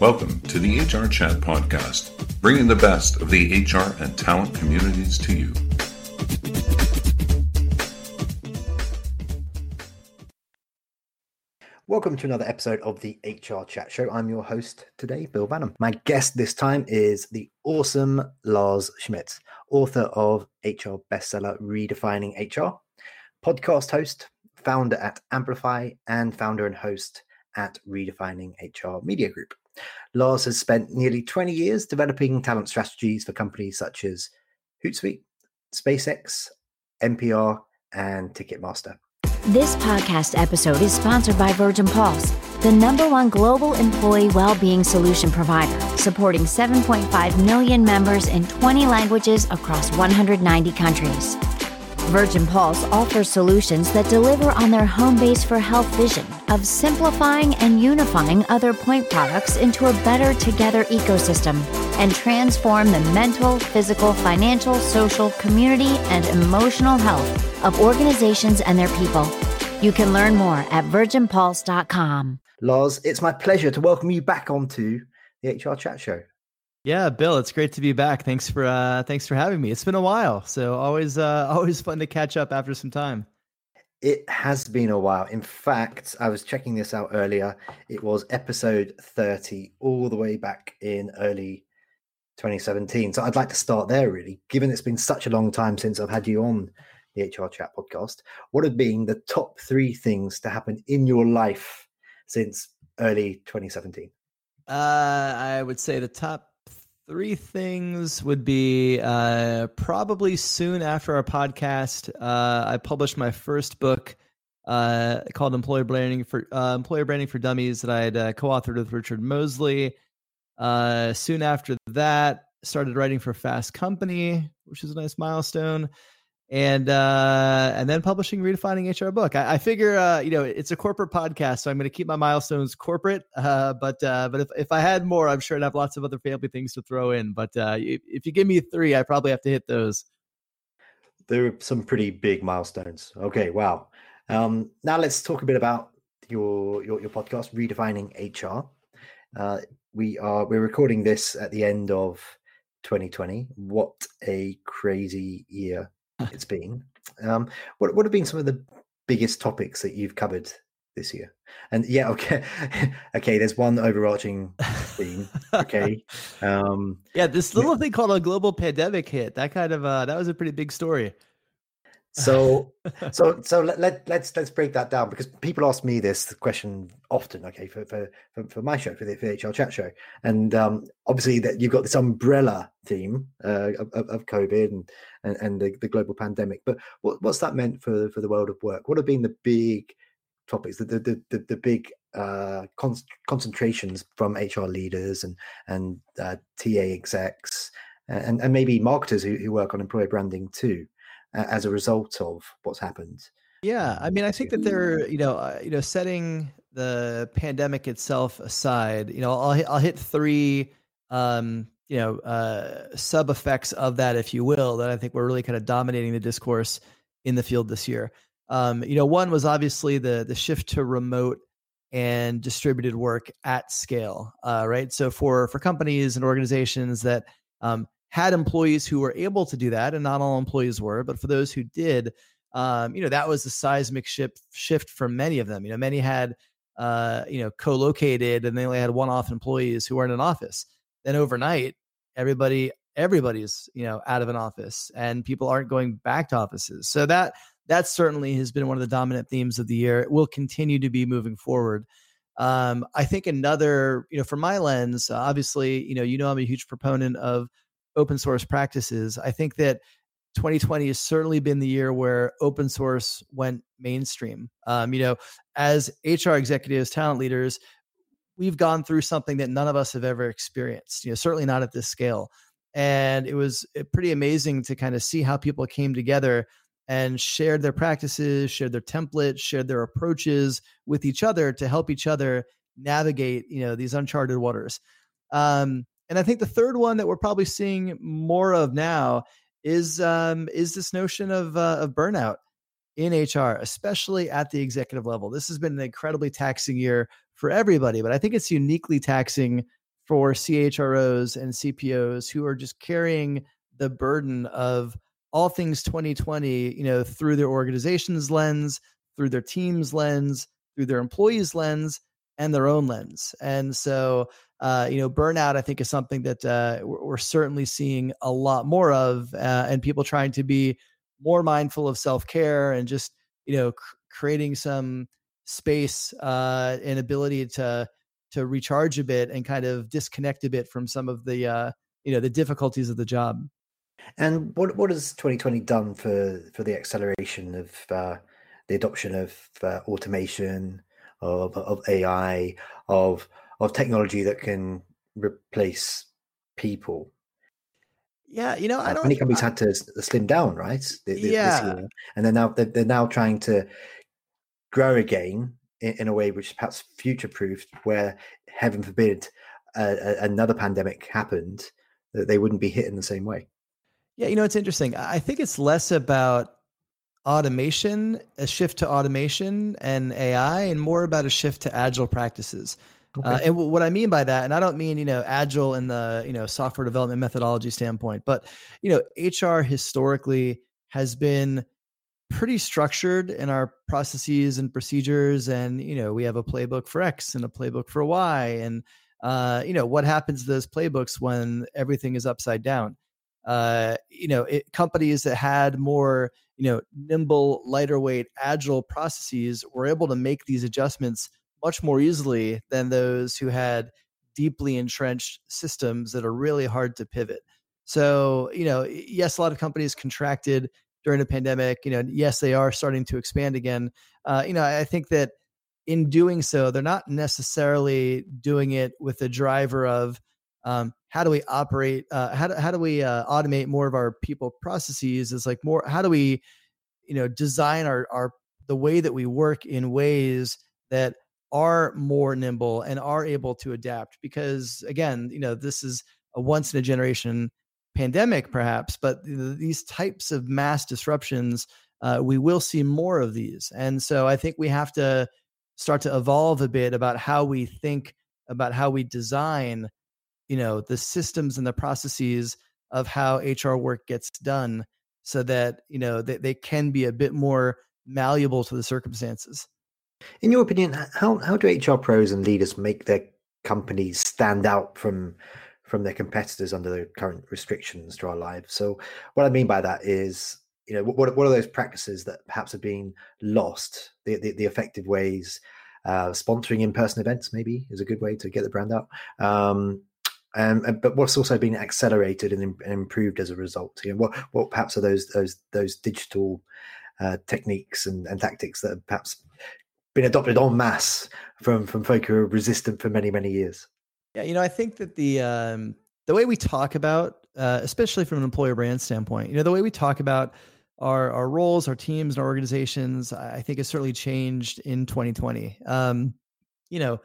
Welcome to the HR Chat Podcast, bringing the best of the HR and talent communities to you. Welcome to another episode of the HR Chat Show. I'm your host today, Bill Banham. My guest this time is the awesome Lars Schmidt, author of HR bestseller Redefining HR, podcast host, founder at Amplify, and founder and host at Redefining HR Media Group. Lars has spent nearly 20 years developing talent strategies for companies such as Hootsuite, SpaceX, NPR, and Ticketmaster. This podcast episode is sponsored by Virgin Pulse, the number one global employee well-being solution provider, supporting 7.5 million members in 20 languages across 190 countries. Virgin Pulse offers solutions that deliver on their home base for health vision of simplifying and unifying other point products into a better together ecosystem and transform the mental, physical, financial, social, community, and emotional health of organizations and their people. You can learn more at virginpulse.com. Lars, it's my pleasure to welcome you back onto the HR Chat Show. Yeah, Bill, it's great to be back. Thanks for uh thanks for having me. It's been a while, so always uh always fun to catch up after some time. It has been a while. In fact, I was checking this out earlier. It was episode 30 all the way back in early 2017. So I'd like to start there really, given it's been such a long time since I've had you on the HR Chat podcast. What have been the top 3 things to happen in your life since early 2017? Uh I would say the top three things would be uh, probably soon after our podcast. Uh, I published my first book uh, called "Employer Branding for uh, Employer Branding for Dummies" that I had uh, co-authored with Richard Mosley. Uh, soon after that, started writing for Fast Company, which is a nice milestone and uh, and then publishing redefining HR book. I, I figure uh, you know it's a corporate podcast, so I'm going to keep my milestones corporate. Uh, but uh, but if if I had more, I'm sure I'd have lots of other family things to throw in. But uh, if, you give me three, I probably have to hit those. There are some pretty big milestones. Okay, wow. Um, now let's talk a bit about your your, your podcast, redefining HR. Uh, we are we're recording this at the end of 2020. What a crazy year it's been. Um, what what have been some of the biggest topics that you've covered this year? And yeah, okay, okay. There's one overarching theme. Okay. Um, yeah, this little yeah. thing called a global pandemic hit. That kind of uh, that was a pretty big story. So, so, so let, let let's let's break that down because people ask me this question often. Okay, for for for, my show, for the, for the HR chat show, and um, obviously that you've got this umbrella theme uh, of, of COVID and and, and the, the global pandemic. But what, what's that meant for for the world of work? What have been the big topics, the the the, the big uh, con- concentrations from HR leaders and and uh, TA execs and and maybe marketers who, who work on employer branding too? Uh, as a result of what's happened. Yeah, I mean, I think that they're you know uh, you know setting the pandemic itself aside. You know, I'll hit, I'll hit three um, you know uh, sub effects of that, if you will, that I think were really kind of dominating the discourse in the field this year. Um, you know, one was obviously the the shift to remote and distributed work at scale, uh, right? So for for companies and organizations that um, had employees who were able to do that, and not all employees were, but for those who did, um, you know, that was a seismic shift shift for many of them. You know, many had uh, you know co-located and they only had one-off employees who were in an office. Then overnight, everybody everybody's you know out of an office and people aren't going back to offices. So that that certainly has been one of the dominant themes of the year. It will continue to be moving forward. Um, I think another, you know, from my lens, obviously, you know, you know, I'm a huge proponent of open source practices. I think that 2020 has certainly been the year where open source went mainstream. Um, you know, as HR executives, talent leaders, we've gone through something that none of us have ever experienced. You know, certainly not at this scale. And it was eh, pretty amazing to kind of see how people came together and shared their practices, shared their templates, shared their approaches with each other to help each other navigate, you know, these uncharted waters. Um, and I think the third one that we're probably seeing more of now is um, is this notion of uh, of burnout in HR, especially at the executive level. This has been an incredibly taxing year for everybody, but I think it's uniquely taxing for CHROs and CPOs who are just carrying the burden of all things 2020, you know, through their organization's lens, through their team's lens, through their employees' lens, and their own lens. And so, uh, you know, burnout, I think, is something that uh, we're certainly seeing a lot more of, uh, and people trying to be more mindful of self care and just, you know, cr- creating some space uh, and ability to to recharge a bit and kind of disconnect a bit from some of the uh, you know the difficulties of the job. And what what has 2020 done for for the acceleration of uh, the adoption of automation, of of AI, of of technology that can replace people? Yeah, you know, I don't. Many companies I, had to slim down, right? yeah, and they're now they're, they're now trying to grow again in, in a way which is perhaps future proofed, where heaven forbid uh, another pandemic happened, that they wouldn't be hit in the same way. Yeah, you know, it's interesting. I think it's less about automation, a shift to automation and AI, and more about a shift to agile practices. Okay. Uh, and w- what I mean by that, and I don't mean you know agile in the you know software development methodology standpoint, but you know HR historically has been pretty structured in our processes and procedures and you know we have a playbook for x and a playbook for y and uh, you know what happens to those playbooks when everything is upside down uh, you know it, companies that had more you know nimble lighter weight agile processes were able to make these adjustments much more easily than those who had deeply entrenched systems that are really hard to pivot so you know yes a lot of companies contracted during the pandemic. You know, yes, they are starting to expand again. Uh, you know, I think that in doing so, they're not necessarily doing it with the driver of um, how do we operate, uh, how do, how do we uh, automate more of our people processes? Is like more how do we, you know, design our our the way that we work in ways that are more nimble and are able to adapt because again you know this is a once in a generation pandemic, perhaps, but these types of mass disruptions, uh, we will see more of these. And so I think we have to start to evolve a bit about how we think about how we design, you know, the systems and the processes of how HR work gets done so that, you know, they, they can be a bit more malleable to the circumstances. In your opinion, how, how do HR pros and leaders make their companies stand out from from their competitors under the current restrictions to our lives. So, what I mean by that is, you know, what what are those practices that perhaps have been lost? The the, the effective ways, uh, sponsoring in person events maybe is a good way to get the brand out. Um, and, but what's also been accelerated and, and, improved as a result? You know, what what perhaps are those those those digital uh, techniques and, and tactics that have perhaps been adopted en masse from from folk who are resistant for many many years? Yeah, you know, I think that the um, the way we talk about, uh, especially from an employer brand standpoint, you know, the way we talk about our our roles, our teams, and our organizations, I think has certainly changed in 2020. Um, you know,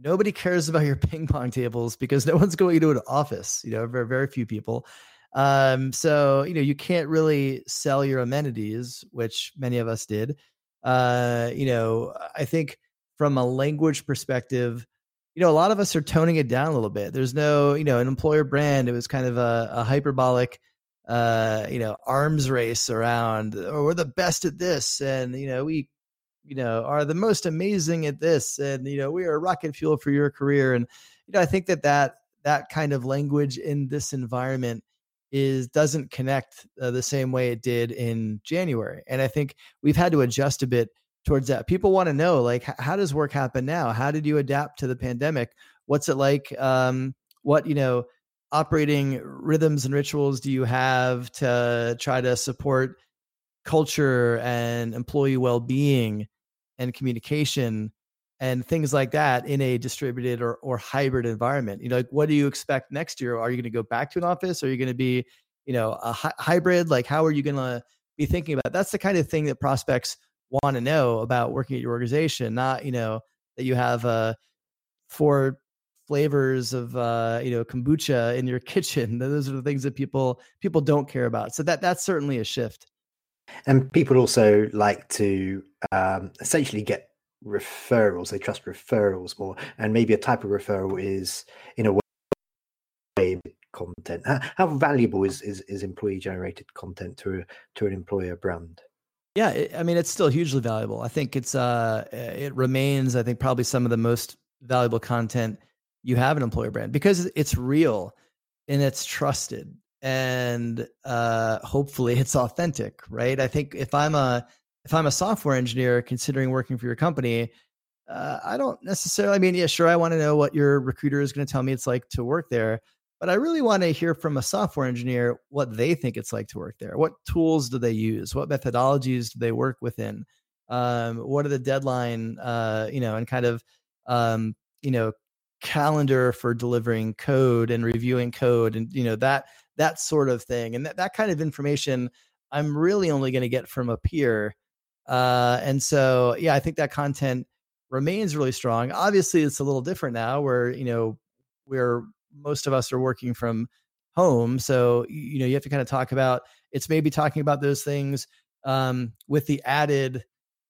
nobody cares about your ping pong tables because no one's going to an office. You know, very very few people. Um, so you know, you can't really sell your amenities, which many of us did. Uh, you know, I think from a language perspective you know, a lot of us are toning it down a little bit. There's no, you know, an employer brand. It was kind of a, a hyperbolic, uh, you know, arms race around, or oh, we're the best at this, and you know, we, you know, are the most amazing at this, and you know, we are rocket fuel for your career. And you know, I think that that that kind of language in this environment is doesn't connect uh, the same way it did in January. And I think we've had to adjust a bit towards that. People want to know like how does work happen now? How did you adapt to the pandemic? What's it like? Um, what you know operating rhythms and rituals do you have to try to support culture and employee well-being and communication and things like that in a distributed or, or hybrid environment you know like what do you expect next year are you going to go back to an office are you going to be you know a hi- hybrid like how are you going to be thinking about that's the kind of thing that prospects want to know about working at your organization, not, you know, that you have uh, four flavors of uh, you know kombucha in your kitchen. Those are the things that people people don't care about. So that that's certainly a shift. And people also like to um, essentially get referrals. They trust referrals more, and maybe a type of referral is in a way content? How, valuable is, is, is employee generated content to to an employer brand? Yeah, it, I mean it's still hugely valuable. I think it's uh it remains I think probably some of the most valuable content you have an employer brand because it's real and it's trusted and uh hopefully it's authentic, right? I think if I'm a if I'm a software engineer considering working for your company, uh, I don't necessarily. I mean, yeah, sure, I want to know what your recruiter is going to tell me it's like to work there, but I really want to hear from a software engineer what they think it's like to work there. What tools do they use? What methodologies do they work within? Um, what are the deadline, uh, you know, and kind of, um, you know, calendar for delivering code and reviewing code and, you know, that, that sort of thing. And that, that kind of information I'm really only going to get from a peer. Uh, and so, yeah, I think that content remains really strong. Obviously, it's a little different now where, you know, we're most of us are working from home. So, you know, you have to kind of talk about it's maybe talking about those things um, with the added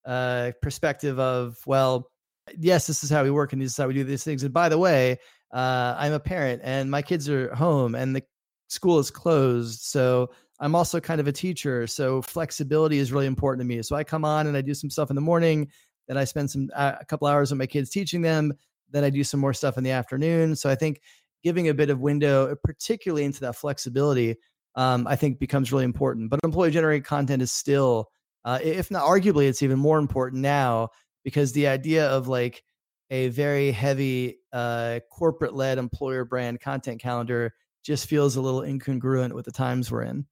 uh, perspective of, well, yes, this is how we work and this is how we do these things. And by the way, uh, I'm a parent and my kids are home and the school is closed. So I'm also kind of a teacher. So flexibility is really important to me. So I come on and I do some stuff in the morning. Then I spend some uh, a couple hours with my kids teaching them. Then I do some more stuff in the afternoon. So I think giving a bit of window, uh, particularly into that flexibility, um, I think becomes really important. But employee generated content is still, uh, if not arguably, it's even more important now because the idea of like a very heavy uh, corporate led employer brand content calendar just feels a little incongruent with the times we're in.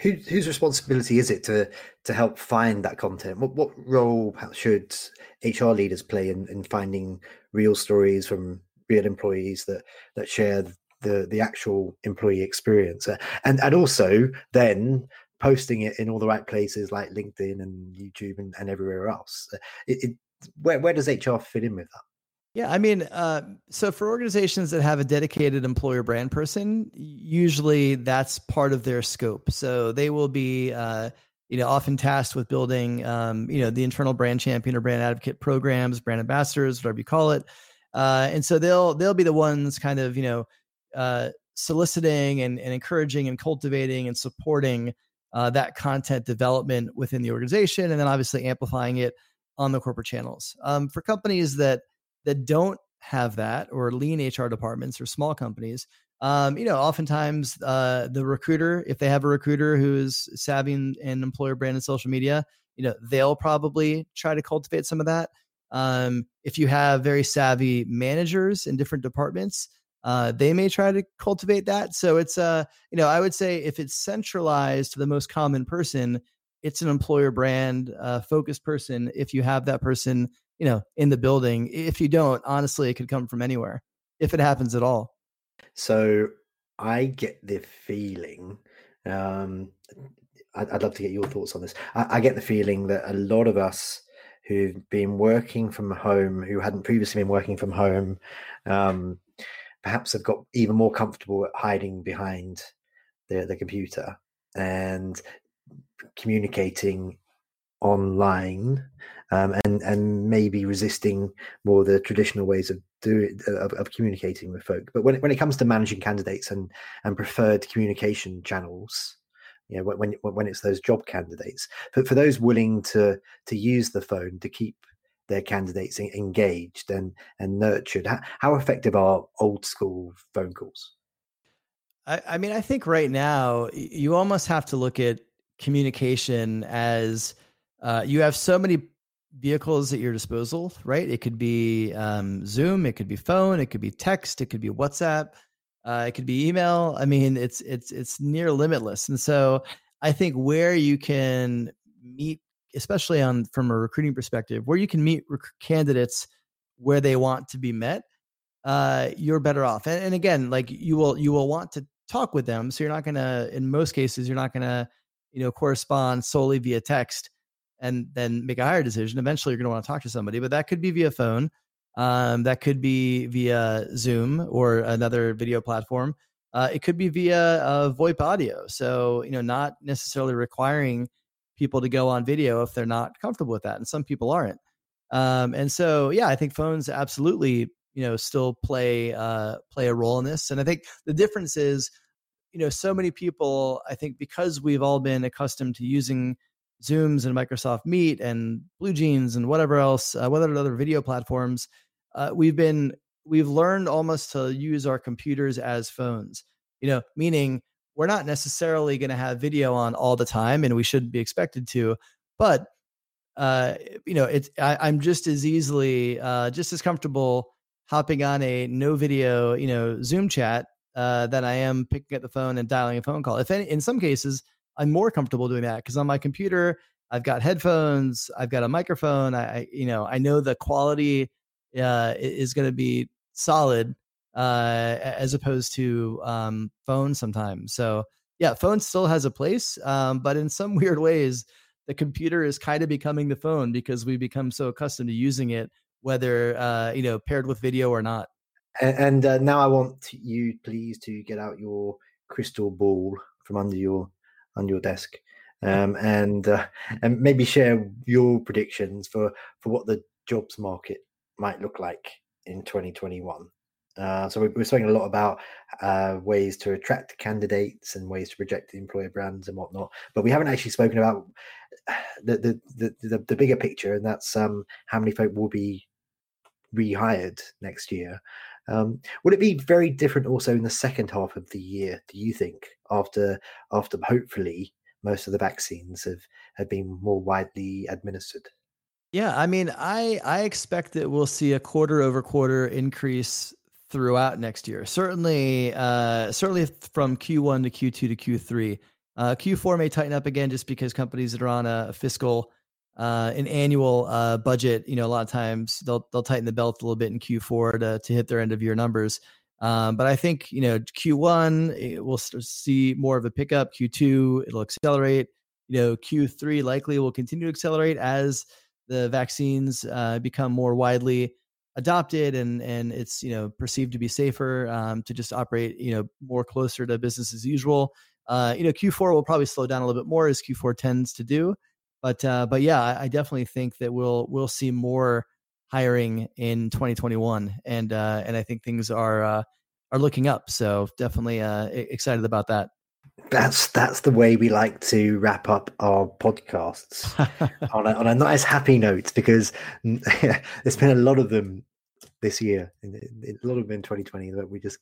Who, whose responsibility is it to to help find that content? What what role should HR leaders play in, in finding real stories from real employees that that share the the actual employee experience? And and also then posting it in all the right places like linkedin and youtube and, and everywhere else. It, it, where, where does hr fit in with that yeah, I mean, uh, so for organizations that have a dedicated employer brand person, usually that's part of their scope. So they will be, uh, you know, often tasked with building, um, you know, the internal brand champion or brand advocate programs, brand ambassadors, whatever you call it. Uh, and so they'll they'll be the ones kind of you know uh, soliciting and, and encouraging and cultivating and supporting uh, that content development within the organization, and then obviously amplifying it on the corporate channels. Um, for companies that that don't have that or lean HR departments or small companies, um, you know, oftentimes uh, the recruiter, if they have a recruiter who is savvy in, employer brand and social media, you know, they'll probably try to cultivate some of that. Um, if you have very savvy managers in different departments, uh, they may try to cultivate that. So it's uh, you know, I would say if it's centralized to the most common person, it's an employer brand uh, focused person. If you have that person, you know, in the building. If you don't, honestly, it could come from anywhere if it happens at all. So I get the feeling. Um, I'd, I'd love to get your thoughts on this. I, I get the feeling that a lot of us who've been working from home, who hadn't previously been working from home, um, perhaps have got even more comfortable at hiding behind the, the computer and communicating online um, and and maybe resisting more the traditional ways of doing of, of communicating with folk. But when it, when it comes to managing candidates and and preferred communication channels, you know when when it's those job candidates for, for those willing to to use the phone to keep their candidates engaged and and nurtured how, how effective are old school phone calls I, I mean i think right now you almost have to look at communication as uh, you have so many vehicles at your disposal right it could be um, zoom it could be phone it could be text it could be whatsapp uh, it could be email. I mean, it's it's it's near limitless. And so I think where you can meet, especially on from a recruiting perspective, where you can meet rec- candidates where they want to be met, uh, you're better off. And, and again, like you will you will want to talk with them. So you're not gonna, in most cases, you're not gonna, you know, correspond solely via text and then make a hire decision. Eventually, you're gonna want to talk to somebody, but that could be via phone. Um, that could be via Zoom or another video platform. Uh, it could be via uh, VoIP audio. So, you know, not necessarily requiring people to go on video if they're not comfortable with that. And some people aren't. Um, and so, yeah, I think phones absolutely you know still play uh, play a role in this. And I think the difference is, you know, so many people. I think because we've all been accustomed to using Zooms and Microsoft Meet and BlueJeans and whatever else, uh, whatever other video platforms, uh, we've been we've learned almost to use our computers as phones. You know, meaning we're not necessarily going to have video on all the time, and we shouldn't be expected to. But uh, you know, it's I, am just as easily, uh, just as comfortable hopping on a no video, you know, Zoom chat uh, than I am picking up the phone and dialing a phone call. If any, in some cases, I'm more comfortable doing that because on my computer, I've got headphones, I've got a microphone. I, you know, I know the quality uh, is going to be solid uh, as opposed to um, phone sometimes. So yeah, phone still has a place, um, but in some weird ways, the computer is kind of becoming the phone because we become so accustomed to using it, whether uh, you know paired with video or not. And, and uh, now I want you, please, to get out your crystal ball from under your under your desk, um, and uh, and maybe share your predictions for for what the jobs market might look like in 2021. Uh, so we're, speaking a lot about uh, ways to attract candidates and ways to project the employer brands and whatnot, but we haven't actually spoken about the the the, the, the bigger picture, and that's um, how many folk will be rehired next year. Um, would it be very different also in the second half of the year? Do you think after after hopefully most of the vaccines have have been more widely administered? Yeah, I mean, I I expect that we'll see a quarter over quarter increase throughout next year. Certainly, uh, certainly from Q1 to Q2 to Q3. Uh, Q4 may tighten up again just because companies that are on a fiscal, uh, an annual uh, budget, you know, a lot of times they'll they'll tighten the belt a little bit in Q4 to to hit their end of year numbers. Um, but I think you know Q1 we'll see more of a pickup. Q2 it'll accelerate. You know Q3 likely will continue to accelerate as the vaccines uh, become more widely adopted and and it's you know perceived to be safer um, to just operate you know more closer to business as usual. Uh, you know Q4 will probably slow down a little bit more as Q4 tends to do, but uh, but yeah, I, I definitely think that we'll we'll see more hiring in 2021, and uh, and I think things are uh, are looking up. So definitely uh, excited about that that's that's the way we like to wrap up our podcasts on, a, on a nice happy note because there's been a lot of them this year a lot of them in 2020 that we just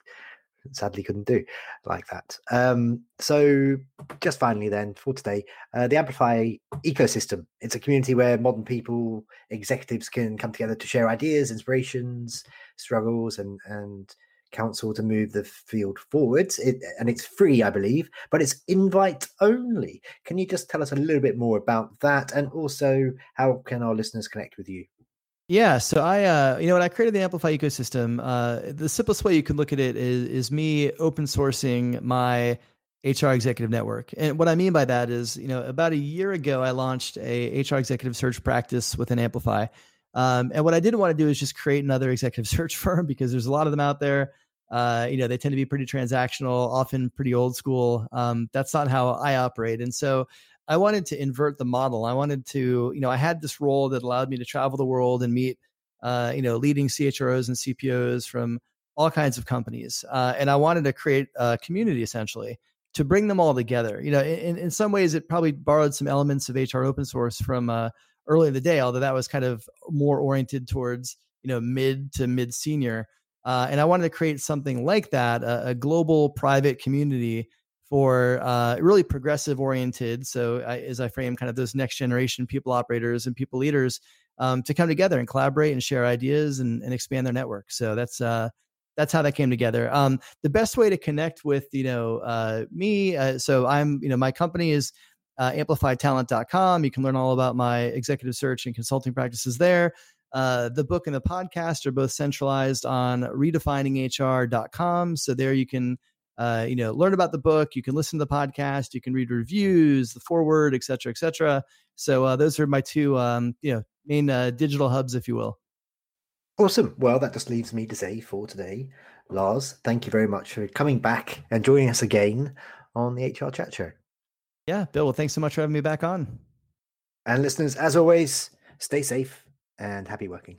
sadly couldn't do like that um, so just finally then for today uh, the amplify ecosystem it's a community where modern people executives can come together to share ideas inspirations struggles and and counsel to move the field forwards. It, and it's free, I believe, but it's invite only. Can you just tell us a little bit more about that, and also how can our listeners connect with you? Yeah, so I, uh, you know, when I created the Amplify ecosystem, uh, the simplest way you can look at it is, is me open sourcing my HR executive network. And what I mean by that is, you know, about a year ago, I launched a HR executive search practice within Amplify. Um, and what I didn't want to do is just create another executive search firm because there's a lot of them out there. Uh, you know, they tend to be pretty transactional, often pretty old school. Um, that's not how I operate. And so I wanted to invert the model. I wanted to, you know, I had this role that allowed me to travel the world and meet, uh, you know, leading CHROs and CPOs from all kinds of companies. Uh, and I wanted to create a community essentially to bring them all together. You know, in, in some ways, it probably borrowed some elements of HR open source from uh, early in the day, although that was kind of more oriented towards you know mid to mid senior. Uh, and I wanted to create something like that, a, a global private community for uh, really progressive oriented. So I, as I frame kind of those next generation people operators and people leaders um, to come together and collaborate and share ideas and, and expand their network. So that's uh, that's how that came together. Um, the best way to connect with you know uh, me. Uh, so I'm you know my company is uh, amplifytalent.com. You can learn all about my executive search and consulting practices there. Uh, the book and the podcast are both centralized on redefininghr.com. So there you can, uh, you know, learn about the book. You can listen to the podcast. You can read reviews, the foreword, et cetera, et cetera. So uh, those are my two, um, you know, main uh, digital hubs, if you will. Awesome. Well, that just leaves me to say for today, Lars, thank you very much for coming back and joining us again on the HR Chat Show. Yeah, Bill, well, thanks so much for having me back on. And listeners, as always, stay safe and happy working.